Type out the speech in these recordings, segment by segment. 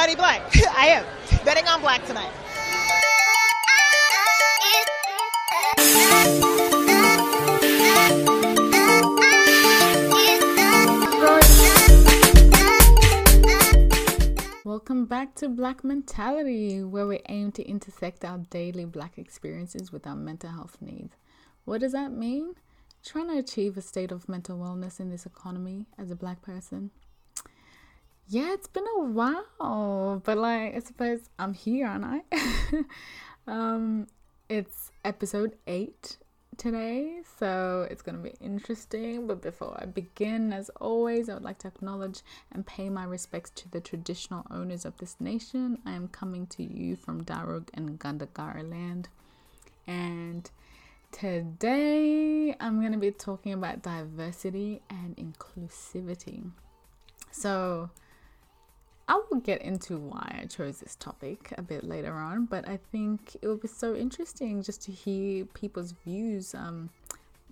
black. I am betting on black tonight. Welcome back to Black Mentality, where we aim to intersect our daily black experiences with our mental health needs. What does that mean? Trying to achieve a state of mental wellness in this economy as a black person. Yeah, it's been a while, but like I suppose I'm here, aren't I? um, it's episode eight today, so it's going to be interesting. But before I begin, as always, I would like to acknowledge and pay my respects to the traditional owners of this nation. I am coming to you from Darug and Gundungurra land, and today I'm going to be talking about diversity and inclusivity. So, I will get into why I chose this topic a bit later on, but I think it will be so interesting just to hear people's views um,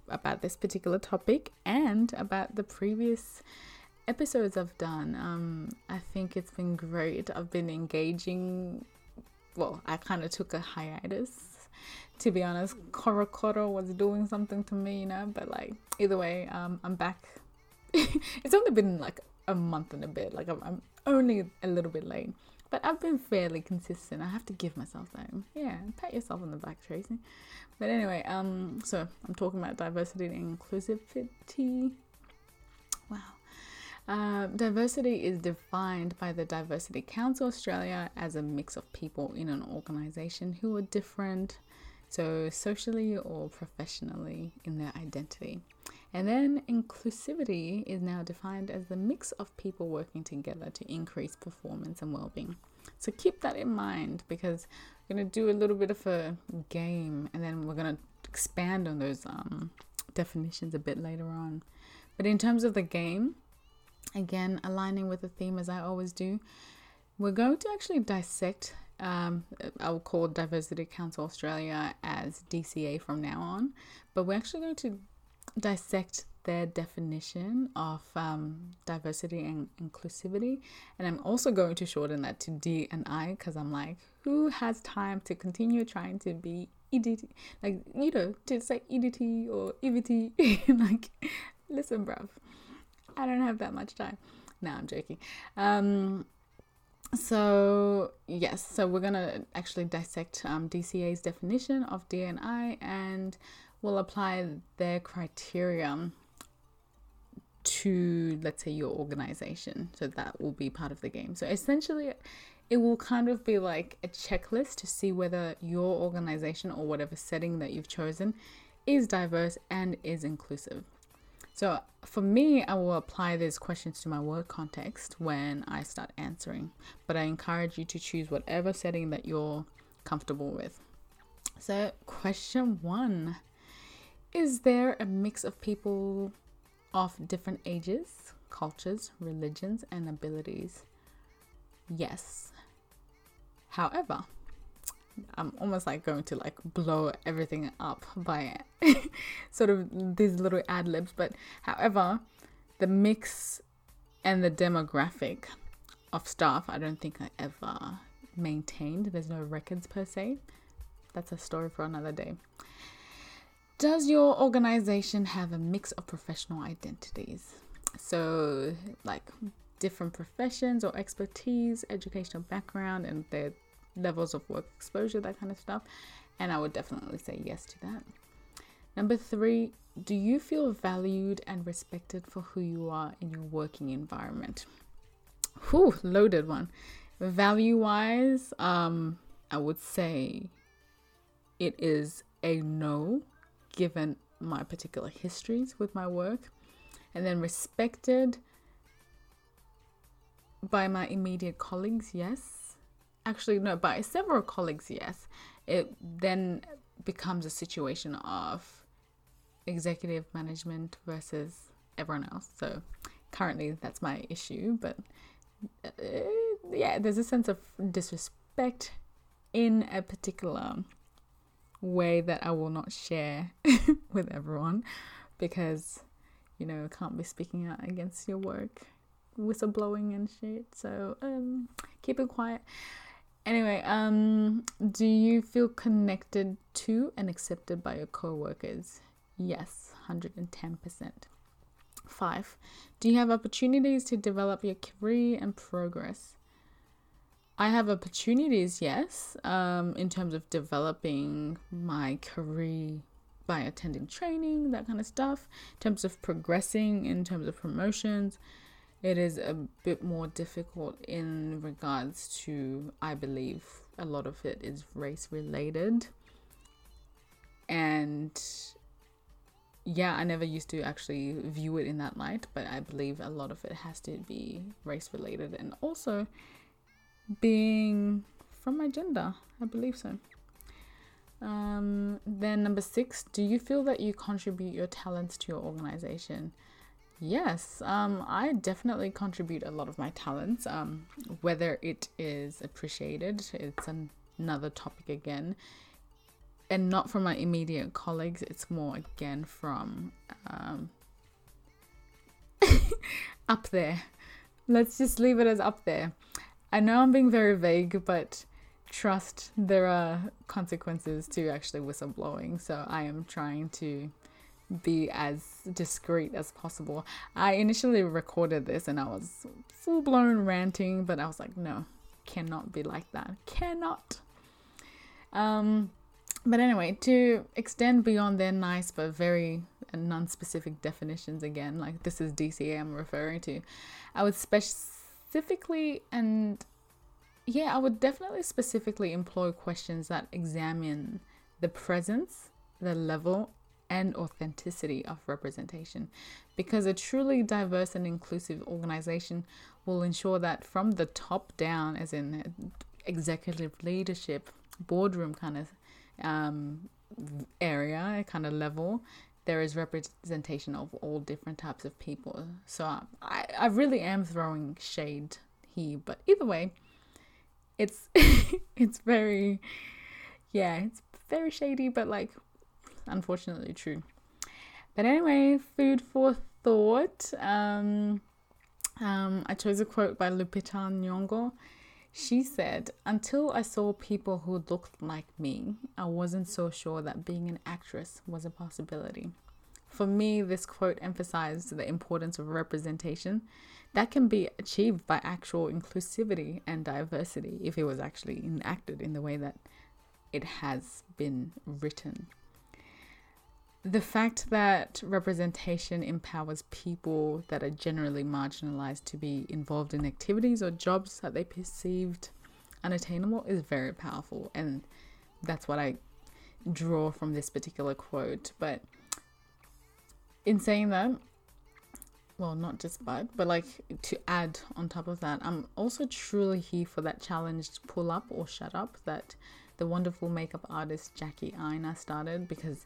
about this particular topic and about the previous episodes I've done. Um, I think it's been great. I've been engaging. Well, I kind of took a hiatus. To be honest, Korokoro was doing something to me, you know, but like either way, um, I'm back. it's only been like a month and a bit. Like I'm, I'm only a little bit late, but I've been fairly consistent. I have to give myself that. Yeah, pat yourself on the back, Tracy. But anyway, um, so I'm talking about diversity and inclusivity. Wow. Uh, diversity is defined by the Diversity Council Australia as a mix of people in an organization who are different, so socially or professionally in their identity. And then inclusivity is now defined as the mix of people working together to increase performance and well-being. So keep that in mind because we're going to do a little bit of a game and then we're going to expand on those um, definitions a bit later on. But in terms of the game, again, aligning with the theme as I always do, we're going to actually dissect. Um, I will call Diversity Council Australia as DCA from now on, but we're actually going to dissect their definition of um, diversity and inclusivity. And I'm also going to shorten that to D and I because I'm like, who has time to continue trying to be EDT? Like, you know, to say EDT or EVT. like, listen, bruv, I don't have that much time. No, I'm joking. Um, so yes, so we're gonna actually dissect um, DCA's definition of DNI and we'll apply their criteria to, let's say, your organization. So that will be part of the game. So essentially, it will kind of be like a checklist to see whether your organization or whatever setting that you've chosen is diverse and is inclusive. So for me, I will apply these questions to my work context when I start answering, but I encourage you to choose whatever setting that you're comfortable with. So, question one is there a mix of people of different ages, cultures, religions, and abilities? Yes. However, I'm almost like going to like blow everything up by sort of these little ad libs, but however, the mix and the demographic of staff, I don't think I ever maintained. There's no records per se. That's a story for another day. Does your organization have a mix of professional identities? So, like different professions or expertise, educational background, and their levels of work exposure, that kind of stuff. And I would definitely say yes to that. Number three, do you feel valued and respected for who you are in your working environment? Whew, loaded one. Value wise, um, I would say it is a no given my particular histories with my work, and then respected by my immediate colleagues, yes. Actually, no, by several colleagues, yes. It then becomes a situation of executive management versus everyone else. So currently, that's my issue, but uh, yeah, there's a sense of disrespect in a particular way that I will not share with everyone because, you know, can't be speaking out against your work whistleblowing and shit. So um, keep it quiet. Anyway, um, do you feel connected to and accepted by your coworkers? Yes, 110%. Five, do you have opportunities to develop your career and progress? I have opportunities, yes, um, in terms of developing my career by attending training, that kind of stuff. In terms of progressing, in terms of promotions, it is a bit more difficult in regards to, I believe, a lot of it is race related. And yeah, I never used to actually view it in that light, but I believe a lot of it has to be race related and also being from my gender. I believe so. Um, then number six, do you feel that you contribute your talents to your organization? Yes, um, I definitely contribute a lot of my talents. Um, whether it is appreciated, it's an- another topic again, and not from my immediate colleagues. It's more again from um, up there. Let's just leave it as up there. I know I'm being very vague, but trust there are consequences to actually whistleblowing. So I am trying to be as discreet as possible. I initially recorded this and I was full blown ranting, but I was like, no, cannot be like that. Cannot. Um, but anyway, to extend beyond their nice but very non specific definitions again, like this is DCA I'm referring to, I would specifically and yeah, I would definitely specifically employ questions that examine the presence, the level, and authenticity of representation because a truly diverse and inclusive organization will ensure that from the top down, as in executive leadership, boardroom kind of um, area, kind of level, there is representation of all different types of people. So I, I really am throwing shade here, but either way, it's it's very yeah, it's very shady, but like unfortunately true. But anyway, food for thought. Um, um, I chose a quote by Lupita Nyong'o. She said, Until I saw people who looked like me, I wasn't so sure that being an actress was a possibility. For me, this quote emphasized the importance of representation that can be achieved by actual inclusivity and diversity if it was actually enacted in the way that it has been written. The fact that representation empowers people that are generally marginalized to be involved in activities or jobs that they perceived unattainable is very powerful. And that's what I draw from this particular quote. But in saying that, well, not just but, but like to add on top of that, I'm also truly here for that challenged pull up or shut up that the wonderful makeup artist Jackie Aina started because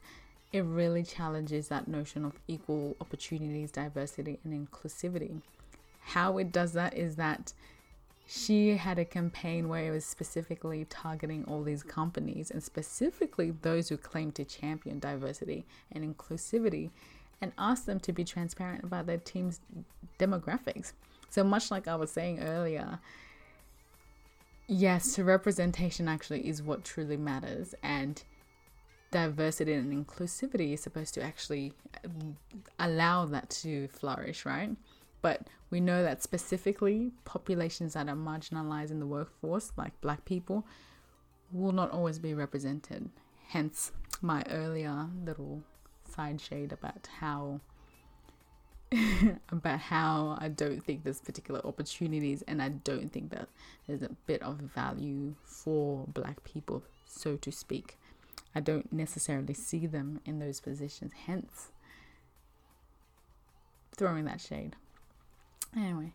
it really challenges that notion of equal opportunities, diversity, and inclusivity. How it does that is that she had a campaign where it was specifically targeting all these companies and specifically those who claim to champion diversity and inclusivity and asked them to be transparent about their team's demographics. So, much like I was saying earlier, yes, representation actually is what truly matters, and diversity and inclusivity is supposed to actually uh, allow that to flourish, right? But we know that specifically populations that are marginalized in the workforce, like black people, will not always be represented. Hence, my earlier little side shade about how about how I don't think there's particular opportunities and I don't think that there's a bit of value for black people, so to speak. I don't necessarily see them in those positions, hence throwing that shade. Anyway,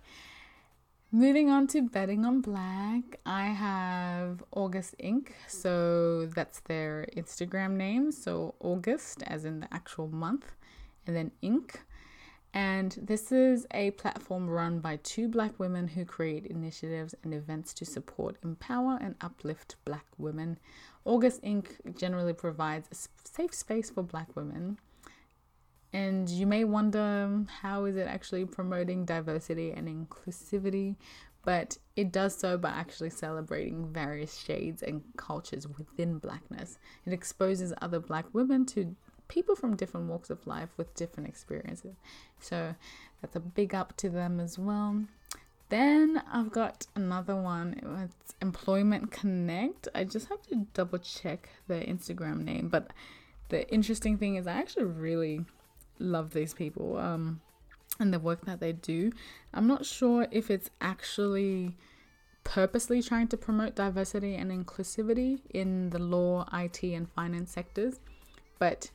moving on to betting on black, I have August Inc. So that's their Instagram name. So August, as in the actual month, and then Inc. And this is a platform run by two black women who create initiatives and events to support, empower, and uplift black women. August Inc. generally provides a safe space for black women And you may wonder how is it actually promoting diversity and inclusivity? But it does so by actually celebrating various shades and cultures within blackness. It exposes other black women to people from different walks of life with different experiences. So that's a big up to them as well. Then I've got another one. It's Employment Connect. I just have to double check the Instagram name, but the interesting thing is I actually really love these people um, and the work that they do. I'm not sure if it's actually purposely trying to promote diversity and inclusivity in the law, IT, and finance sectors, but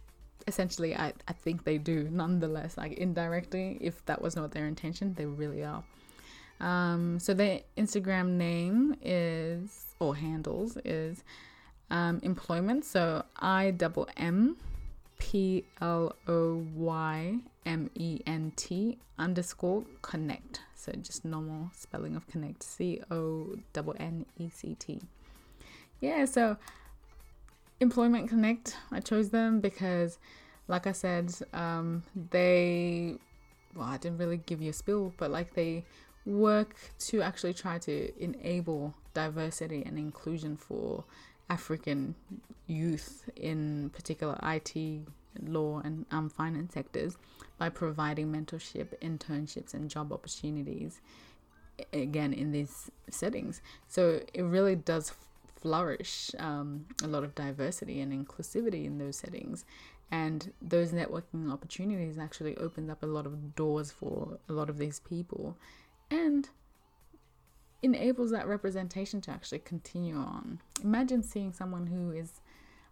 essentially, I, I think they do nonetheless, like indirectly, if that was not their intention, they really are. Um, so their Instagram name is, or handles, is um, employment. So I double M P L O Y M E N T underscore connect. So just normal spelling of connect. C O double N E C T. Yeah, so Employment Connect, I chose them because, like I said, um, they, well, I didn't really give you a spill, but like they work to actually try to enable diversity and inclusion for African youth in particular IT, law, and um, finance sectors by providing mentorship, internships, and job opportunities again in these settings. So it really does flourish um, a lot of diversity and inclusivity in those settings. And those networking opportunities actually opens up a lot of doors for a lot of these people and enables that representation to actually continue on. Imagine seeing someone who is,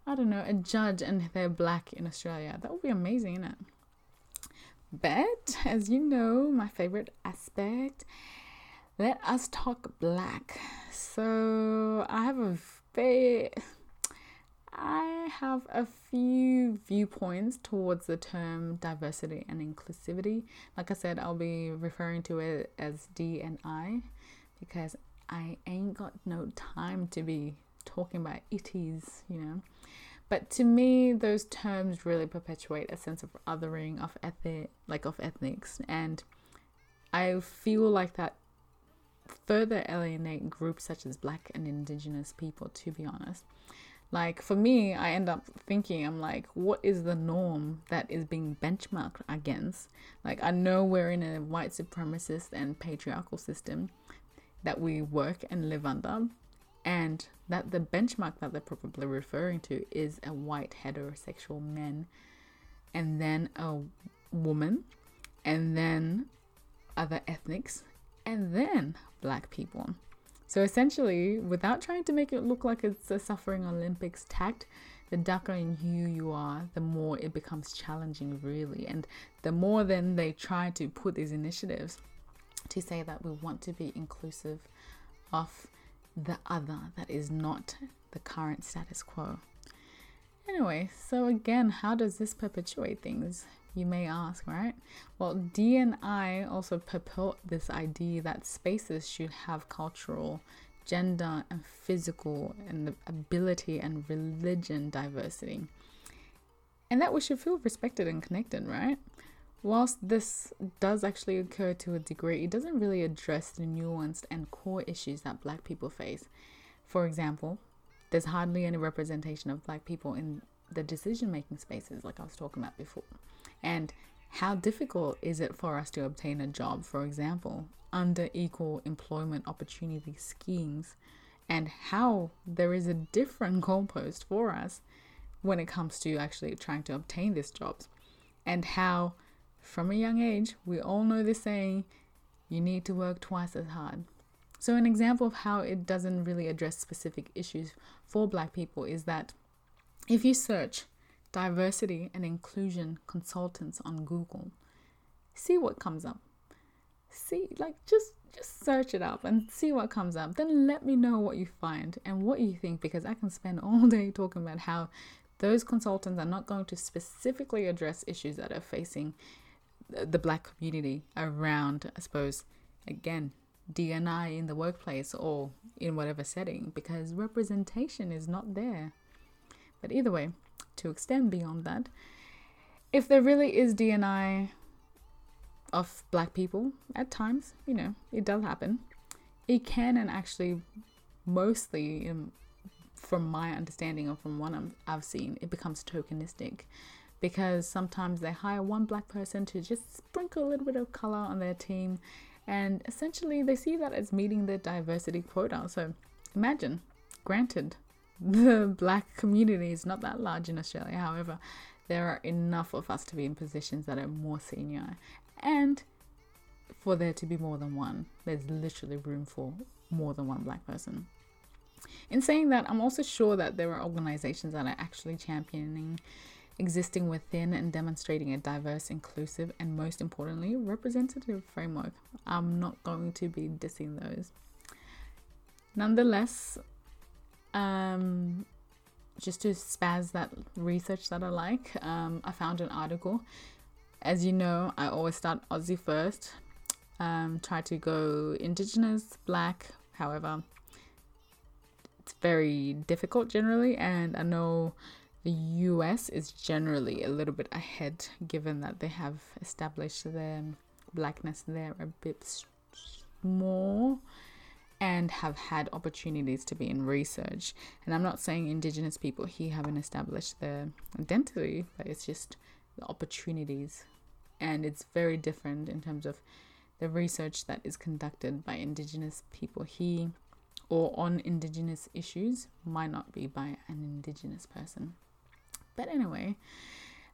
I don't know, a judge and they're black in Australia. That would be amazing, isn't it? But as you know, my favorite aspect, let us talk black. So I have a very I have a few viewpoints towards the term diversity and inclusivity. Like I said, I'll be referring to it as D and I because I ain't got no time to be talking about ities, you know. But to me, those terms really perpetuate a sense of othering of ethnic, like of ethnics, and I feel like that further alienate groups such as Black and Indigenous people. To be honest, like for me, I end up thinking, I'm like, what is the norm that is being benchmarked against? Like, I know we're in a white supremacist and patriarchal system that we work and live under, and that the benchmark that they're probably referring to is a white heterosexual man, and then a woman, and then other ethnics, and then black people. So essentially, without trying to make it look like it's a suffering Olympics tact, the darker in hue you are, the more it becomes challenging, really. And the more then they try to put these initiatives to say that we want to be inclusive of the other that is not the current status quo. Anyway, so again, how does this perpetuate things? you may ask, right? Well, D&I also purport this idea that spaces should have cultural, gender, and physical, and ability and religion diversity. And that we should feel respected and connected, right? Whilst this does actually occur to a degree, it doesn't really address the nuanced and core issues that black people face. For example, there's hardly any representation of black people in the decision making spaces, like I was talking about before. And how difficult is it for us to obtain a job, for example, under equal employment opportunity schemes, and how there is a different goalpost for us when it comes to actually trying to obtain these jobs, and how from a young age we all know the saying, you need to work twice as hard. So, an example of how it doesn't really address specific issues for black people is that if you search diversity and inclusion consultants on Google. See what comes up. See, like, just just search it up and see what comes up. Then let me know what you find and what you think because I can spend all day talking about how those consultants are not going to specifically address issues that are facing the black community around, I suppose, again, DNI in the workplace or in whatever setting because representation is not there. But either way, to extend beyond that, if there really is DNI of black people at times, you know, it does happen. It can and actually mostly, um, from my understanding or from what I'm, I've seen, it becomes tokenistic because sometimes they hire one black person to just sprinkle a little bit of color on their team and essentially they see that as meeting the diversity quota. So imagine, granted, the black community is not that large in Australia, however, there are enough of us to be in positions that are more senior and for there to be more than one. There's literally room for more than one black person. In saying that, I'm also sure that there are organizations that are actually championing existing within and demonstrating a diverse, inclusive, and most importantly, representative framework. I'm not going to be dissing those. Nonetheless, um, just to spaz that research that I like, um, I found an article. As you know, I always start Aussie first, um, try to go Indigenous, Black, however, it's very difficult generally, and I know the US is generally a little bit ahead given that they have established their blackness there a bit more and have had opportunities to be in research. And I'm not saying Indigenous people here haven't established their identity, but it's just the opportunities. And it's very different in terms of the research that is conducted by Indigenous people here or on Indigenous issues might not be by an Indigenous person. But anyway,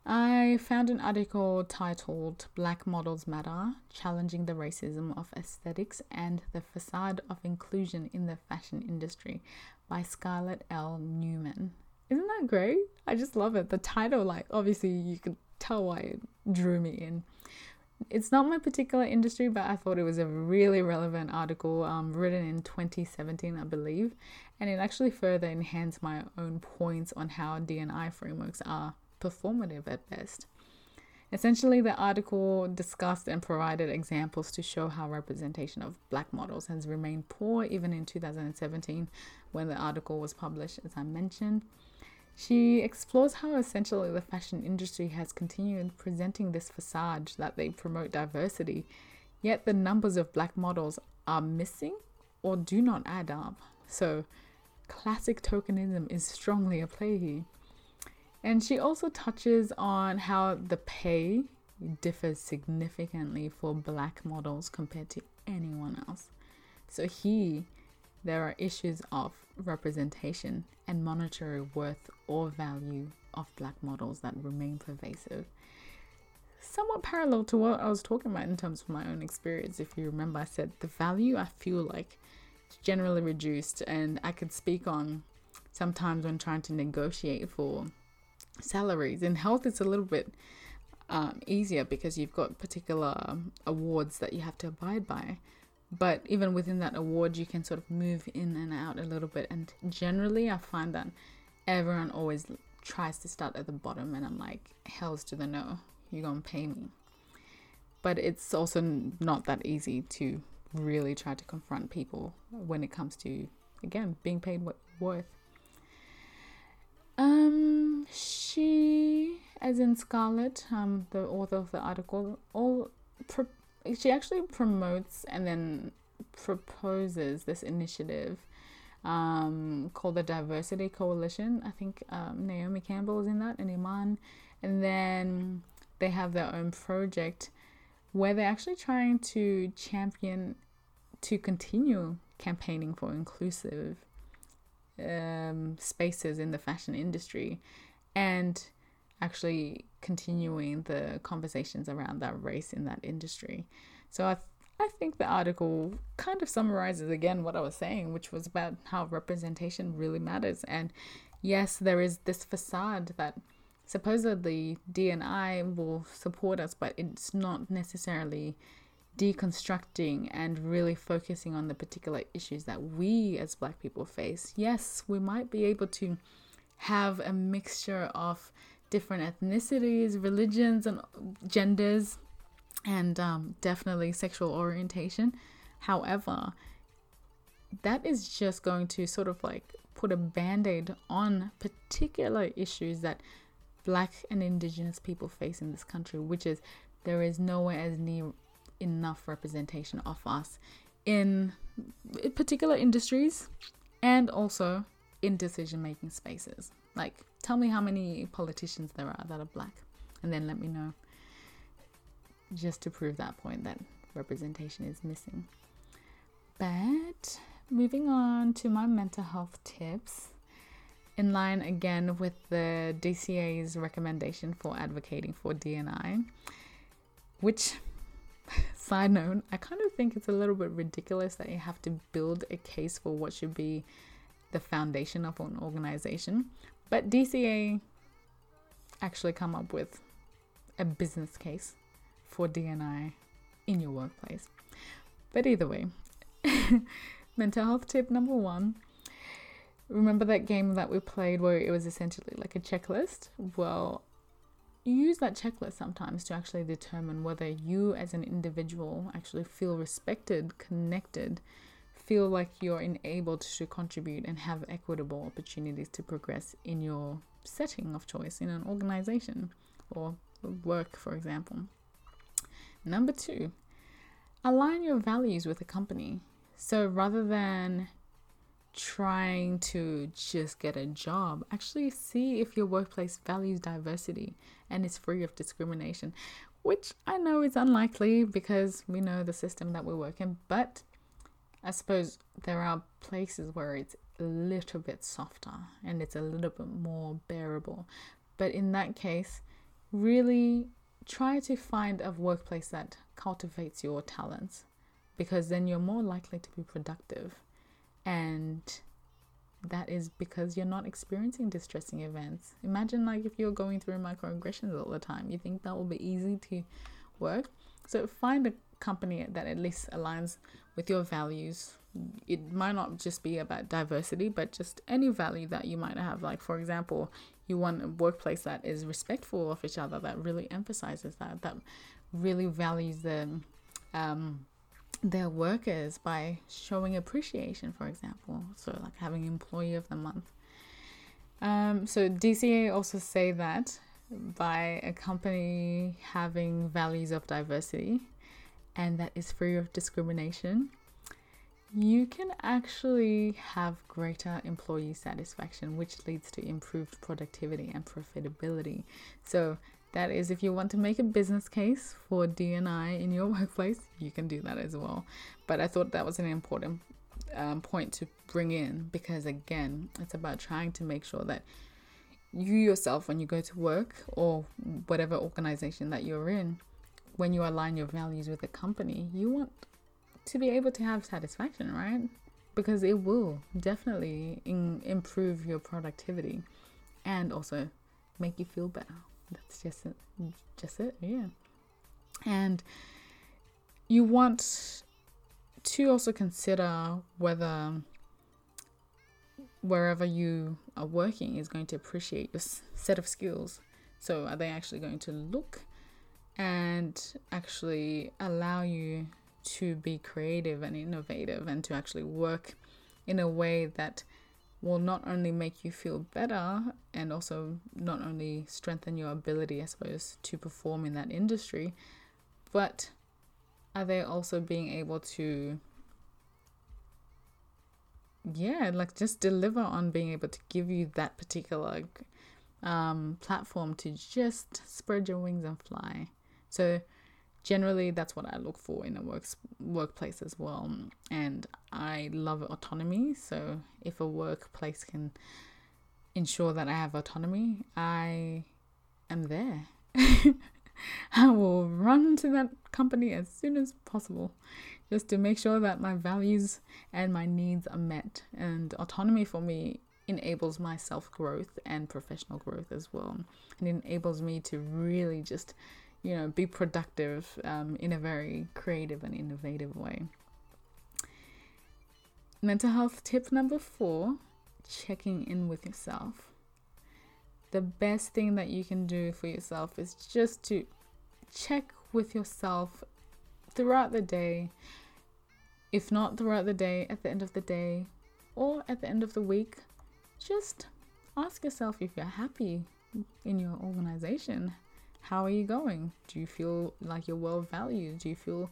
I found an article titled Black Models Matter Challenging the Racism of Aesthetics and the Facade of Inclusion in the Fashion Industry by Scarlett L. Newman. Isn't that great? I just love it. The title, like, obviously, you could tell why it drew me in. It's not my particular industry, but I thought it was a really relevant article um, written in 2017, I believe, and it actually further enhanced my own points on how DNI frameworks are performative at best. Essentially, the article discussed and provided examples to show how representation of black models has remained poor even in 2017 when the article was published, as I mentioned. She explores how essentially the fashion industry has continued presenting this facade that they promote diversity, yet the numbers of black models are missing or do not add up. So, classic tokenism is strongly at play. And she also touches on how the pay differs significantly for black models compared to anyone else. So here, there are issues of representation and monetary worth or value of black models that remain pervasive. Somewhat parallel to what I was talking about in terms of my own experience. If you remember, I said the value I feel like generally reduced, and I could speak on sometimes when trying to negotiate for salaries. In health, it's a little bit um, easier because you've got particular awards that you have to abide by. But even within that award, you can sort of move in and out a little bit. And generally, I find that everyone always tries to start at the bottom, and I'm like, hell's to the no, you're gonna pay me. But it's also not that easy to really try to confront people when it comes to, again, being paid what worth. Um, she, as in Scarlett, um, the author of the article, all pro- she actually promotes and then proposes this initiative um, called the Diversity Coalition. I think um, Naomi Campbell is in that, and Iman. And then they have their own project where they're actually trying to champion to continue campaigning for inclusive um, spaces in the fashion industry and actually continuing the conversations around that race in that industry. So I, th- I think the article kind of summarizes again what I was saying, which was about how representation really matters. And yes, there is this facade that supposedly DNI will support us, but it's not necessarily deconstructing and really focusing on the particular issues that we as black people face. Yes, we might be able to have a mixture of different ethnicities, religions, and genders, and um, definitely sexual orientation. However, that is just going to sort of like put a band aid on particular issues that black and indigenous people face in this country, which is there is nowhere as near enough representation of us in particular industries and also in decision making spaces. Like, tell me how many politicians there are that are black, and then let me know just to prove that point that representation is missing. But moving on to my mental health tips, in line again with the DCA's recommendation for advocating for DNI, which side note, I kind of think it's a little bit ridiculous that you have to build a case for what should be the foundation of an organization. But DCA actually come up with a business case for DNI in your workplace. But either way, mental health tip number one remember that game that we played where it was essentially like a checklist? Well, use that checklist sometimes to actually determine whether you as an individual actually feel respected, connected, feel like you're enabled to contribute and have equitable opportunities to progress in your setting of choice in an organization or work, for example. Number two, align your values with the company. So rather than trying to just get a job, actually see if your workplace values diversity and is free of discrimination, which I know is unlikely because we know the system that we work in, but I suppose there are places where it's a little bit softer and it's a little bit more bearable. But in that case, really try to find a workplace that cultivates your talents because then you're more likely to be productive and that is because you're not experiencing distressing events. Imagine like if you're going through microaggressions all the time, you think that will be easy to work. So find a company that at least aligns with your values. It might not just be about diversity, but just any value that you might have. Like for example, you want a workplace that is respectful of each other, that really emphasizes that, that really values the um, their workers by showing appreciation, for example. So, like having Employee of the Month. Um, so, DCA also say that by a company having values of diversity and that is free of discrimination, you can actually have greater employee satisfaction, which leads to improved productivity and profitability. So, that is, if you want to make a business case for DNI in your workplace, you can do that as well. But I thought that was an important um, point to bring in because, again, it's about trying to make sure that you yourself, when you go to work or whatever organization that you're in, when you align your values with the company, you want to be able to have satisfaction, right? Because it will definitely in- improve your productivity and also make you feel better that's just it, just it yeah. And you want to also consider whether wherever you are working is going to appreciate your set of skills. So are they actually going to look and actually allow you to be creative and innovative and to actually work in a way that will not only make you feel better and also not only strengthen your ability, I suppose, to perform in that industry, but are they also being able to, yeah, like just deliver on being able to give you that particular um, platform to just spread your wings and fly? So, generally that's what I look for in a works workplace as well. And I love autonomy. So if a workplace can ensure that I have autonomy, I am there. I will run to that company as soon as possible just to make sure that my values and my needs are met. And autonomy for me enables my self growth and professional growth as well. And enables me to really just you know, be productive um, in a very creative and innovative way. Mental health tip number four checking in with yourself. The best thing that you can do for yourself is just to check with yourself throughout the day. If not throughout the day, at the end of the day, or at the end of the week, just ask yourself if you're happy in your organization. How are you going? Do you feel like you're well valued? Do you feel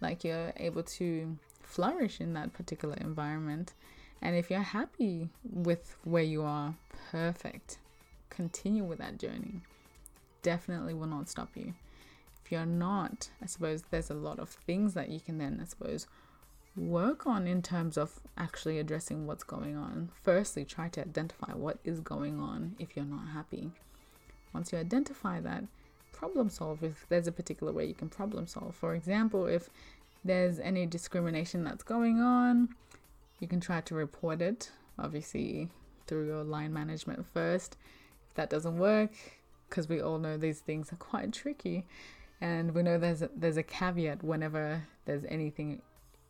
like you're able to flourish in that particular environment? And if you're happy with where you are, perfect. Continue with that journey. Definitely will not stop you. If you're not, I suppose there's a lot of things that you can then, I suppose, work on in terms of actually addressing what's going on. Firstly, try to identify what is going on if you're not happy. Once you identify that, problem solve if there's a particular way you can problem solve. For example, if there's any discrimination that's going on, you can try to report it, obviously through your line management first. If that doesn't work, because we all know these things are quite tricky, and we know there's a, there's a caveat whenever there's anything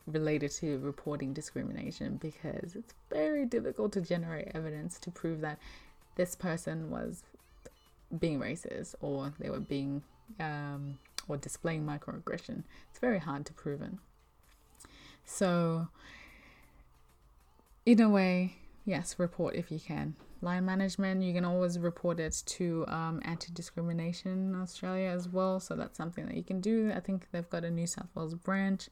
related to reporting discrimination because it's very difficult to generate evidence to prove that this person was being racist or they were being um, or displaying microaggression. It's very hard to prove it. So, in a way, yes, report if you can. Line management, you can always report it to um, Anti Discrimination Australia as well. So, that's something that you can do. I think they've got a New South Wales branch,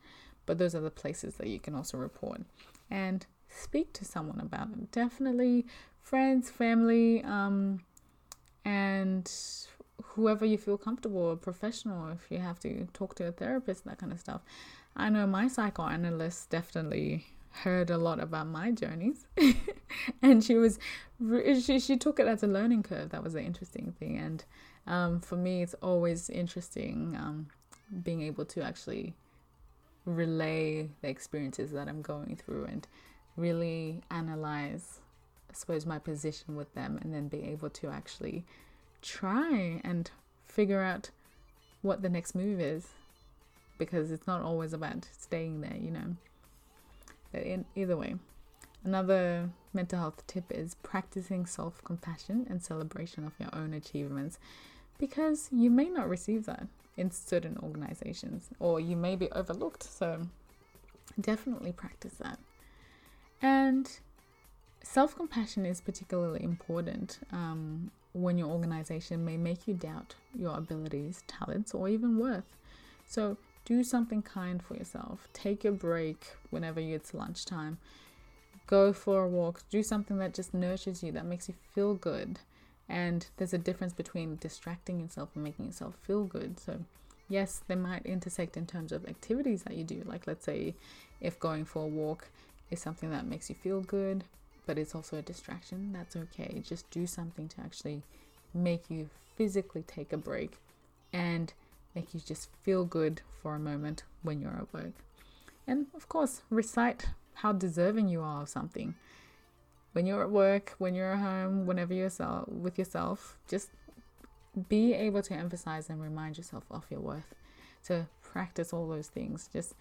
but those are the places that you can also report. And speak to someone about it. Definitely friends, family, um, and whoever you feel comfortable, a professional, if you have to talk to a therapist, that kind of stuff. I know my psychoanalyst definitely heard a lot about my journeys. And she was she, she took it as a learning curve. That was the interesting thing. And um, for me it's always interesting um, being able to actually relay the experiences that i'm going through and really analyze i suppose my position with them and then be able to actually try and figure out what the next move is because it's not always about staying there, you know. But in either way, another mental health tip is practicing self compassion and celebration of your own achievements because you may not receive that in certain organizations or you may be overlooked. So definitely practice that. And self compassion is particularly important um, when your organization may make you doubt your abilities, talents, or even worth. So do something kind for yourself. Take a break whenever it's lunchtime. Go for a walk. Do something that just nurtures you, that makes you feel good. And there's a difference between distracting yourself and making yourself feel good. So, yes, they might intersect in terms of activities that you do. Like, let's say if going for a walk is something that makes you feel good, but it's also a distraction, that's okay. Just do something to actually make you physically take a break and make you just feel good for a moment when you're at work. And of course, recite how deserving you are of something. When you're at work, when you're at home, whenever you're with yourself, just be able to emphasize and remind yourself of your worth. To practice all those things. Just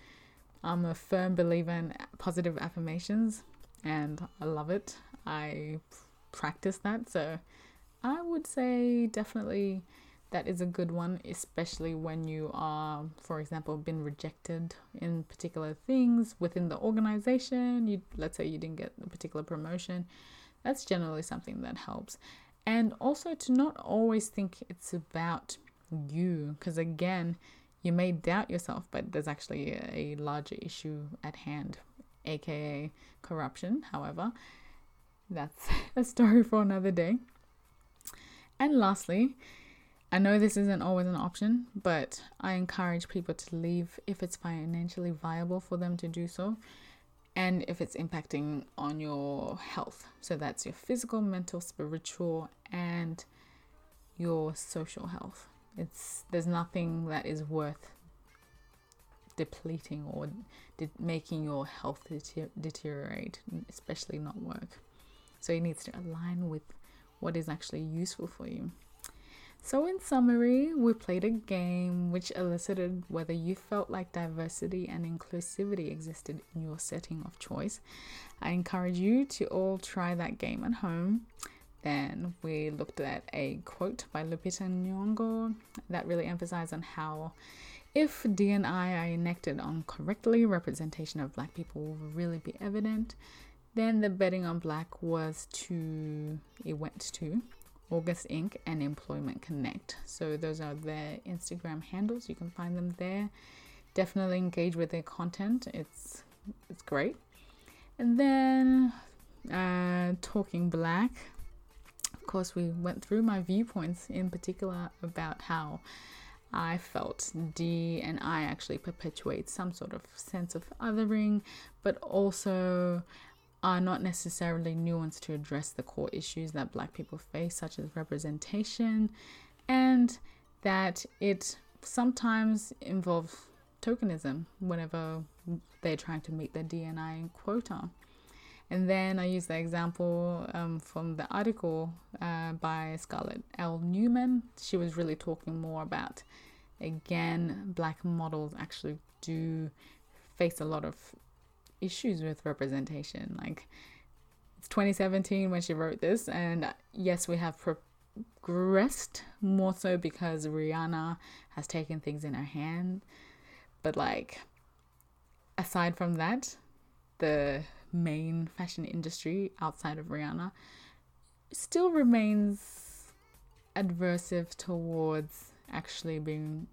I'm a firm believer in positive affirmations and I love it. I practice that. So I would say definitely that is a good one, especially when you are, for example, been rejected in particular things within the organization. You let's say you didn't get a particular promotion. That's generally something that helps. And also to not always think it's about you, because again, you may doubt yourself, but there's actually a, a larger issue at hand aka corruption. However, that's a story for another day. And lastly, I know this isn't always an option, but I encourage people to leave if it's financially viable for them to do so and if it's impacting on your health. So that's your physical, mental, spiritual, and your social health. It's there's nothing that is worth depleting or de- making your health deter- deteriorate, especially not work. So it needs to align with what is actually useful for you. So, in summary, we played a game which elicited whether you felt like diversity and inclusivity existed in your setting of choice. I encourage you to all try that game at home. Then we looked at a quote by Lupita Nyong'o that really emphasized on how if D&I are enacted on correctly, representation of black people will really be evident. Then the betting on black was to, it went to August Inc., and Employment Connect. So those are their Instagram handles. You can find them there. Definitely engage with their content. It's it's great. And then uh, talking black. Of course, we went through my viewpoints in particular about how I felt D and I actually perpetuate some sort of sense of othering, but also are not necessarily nuanced to address the core issues that black people face, such as representation, and that it sometimes involves tokenism whenever they're trying to meet their DNI quota. And then I use the example um, from the article uh, by Scarlett L. Newman. She was really talking more about, again, black models actually do face a lot of issues with representation. Like it's 2017 when she wrote this, and yes, we have progressed more so because Rihanna has taken things in her hand. But like aside from that, the main fashion industry outside of Rihanna still remains adversive towards actually being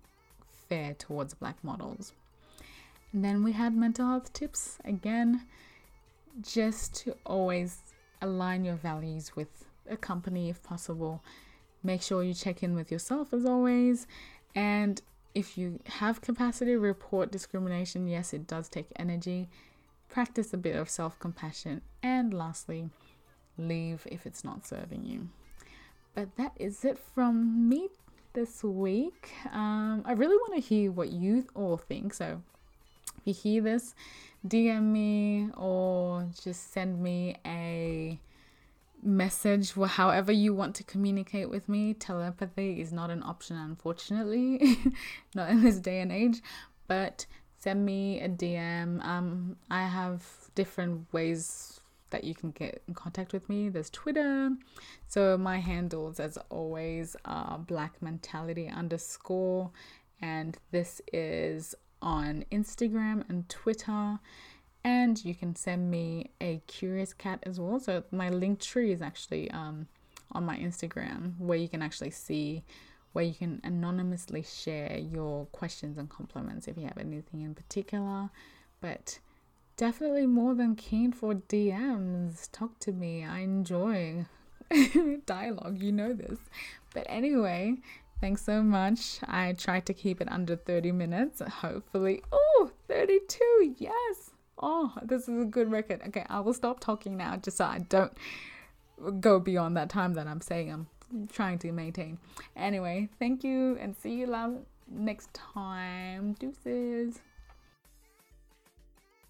fair towards black models. And then we had mental health tips again, just to always align your values with a company if possible. Make sure you check in with yourself as always. And if you have capacity, report discrimination. Yes, it does take energy. Practice a bit of self compassion. And lastly, leave if it's not serving you. But that is it from me this week. Um, I really want to hear what you all think. So if you hear this, DM me or just send me a message however you want to communicate with me. Telepathy is not an option, unfortunately, not in this day and age. But send me a DM. Um, I have different ways that you can get in contact with me. There's Twitter. So my handles, as always, are black mentality underscore, and this is on Instagram and Twitter. And you can send me a CuriousCat as well. So my Linktree is actually um, on my Instagram where you can actually see where you can anonymously share your questions and compliments if you have anything in particular. But definitely more than keen for DMs. Talk to me. I enjoy dialogue, you know this. But anyway, Thanks so much. I tried to keep it under 30 minutes. Hopefully, oh, 32. Yes. Oh, this is a good record. Okay, I will stop talking now just so I don't go beyond that time that I'm saying I'm trying to maintain. Anyway, thank you and see you love next time. Deuces.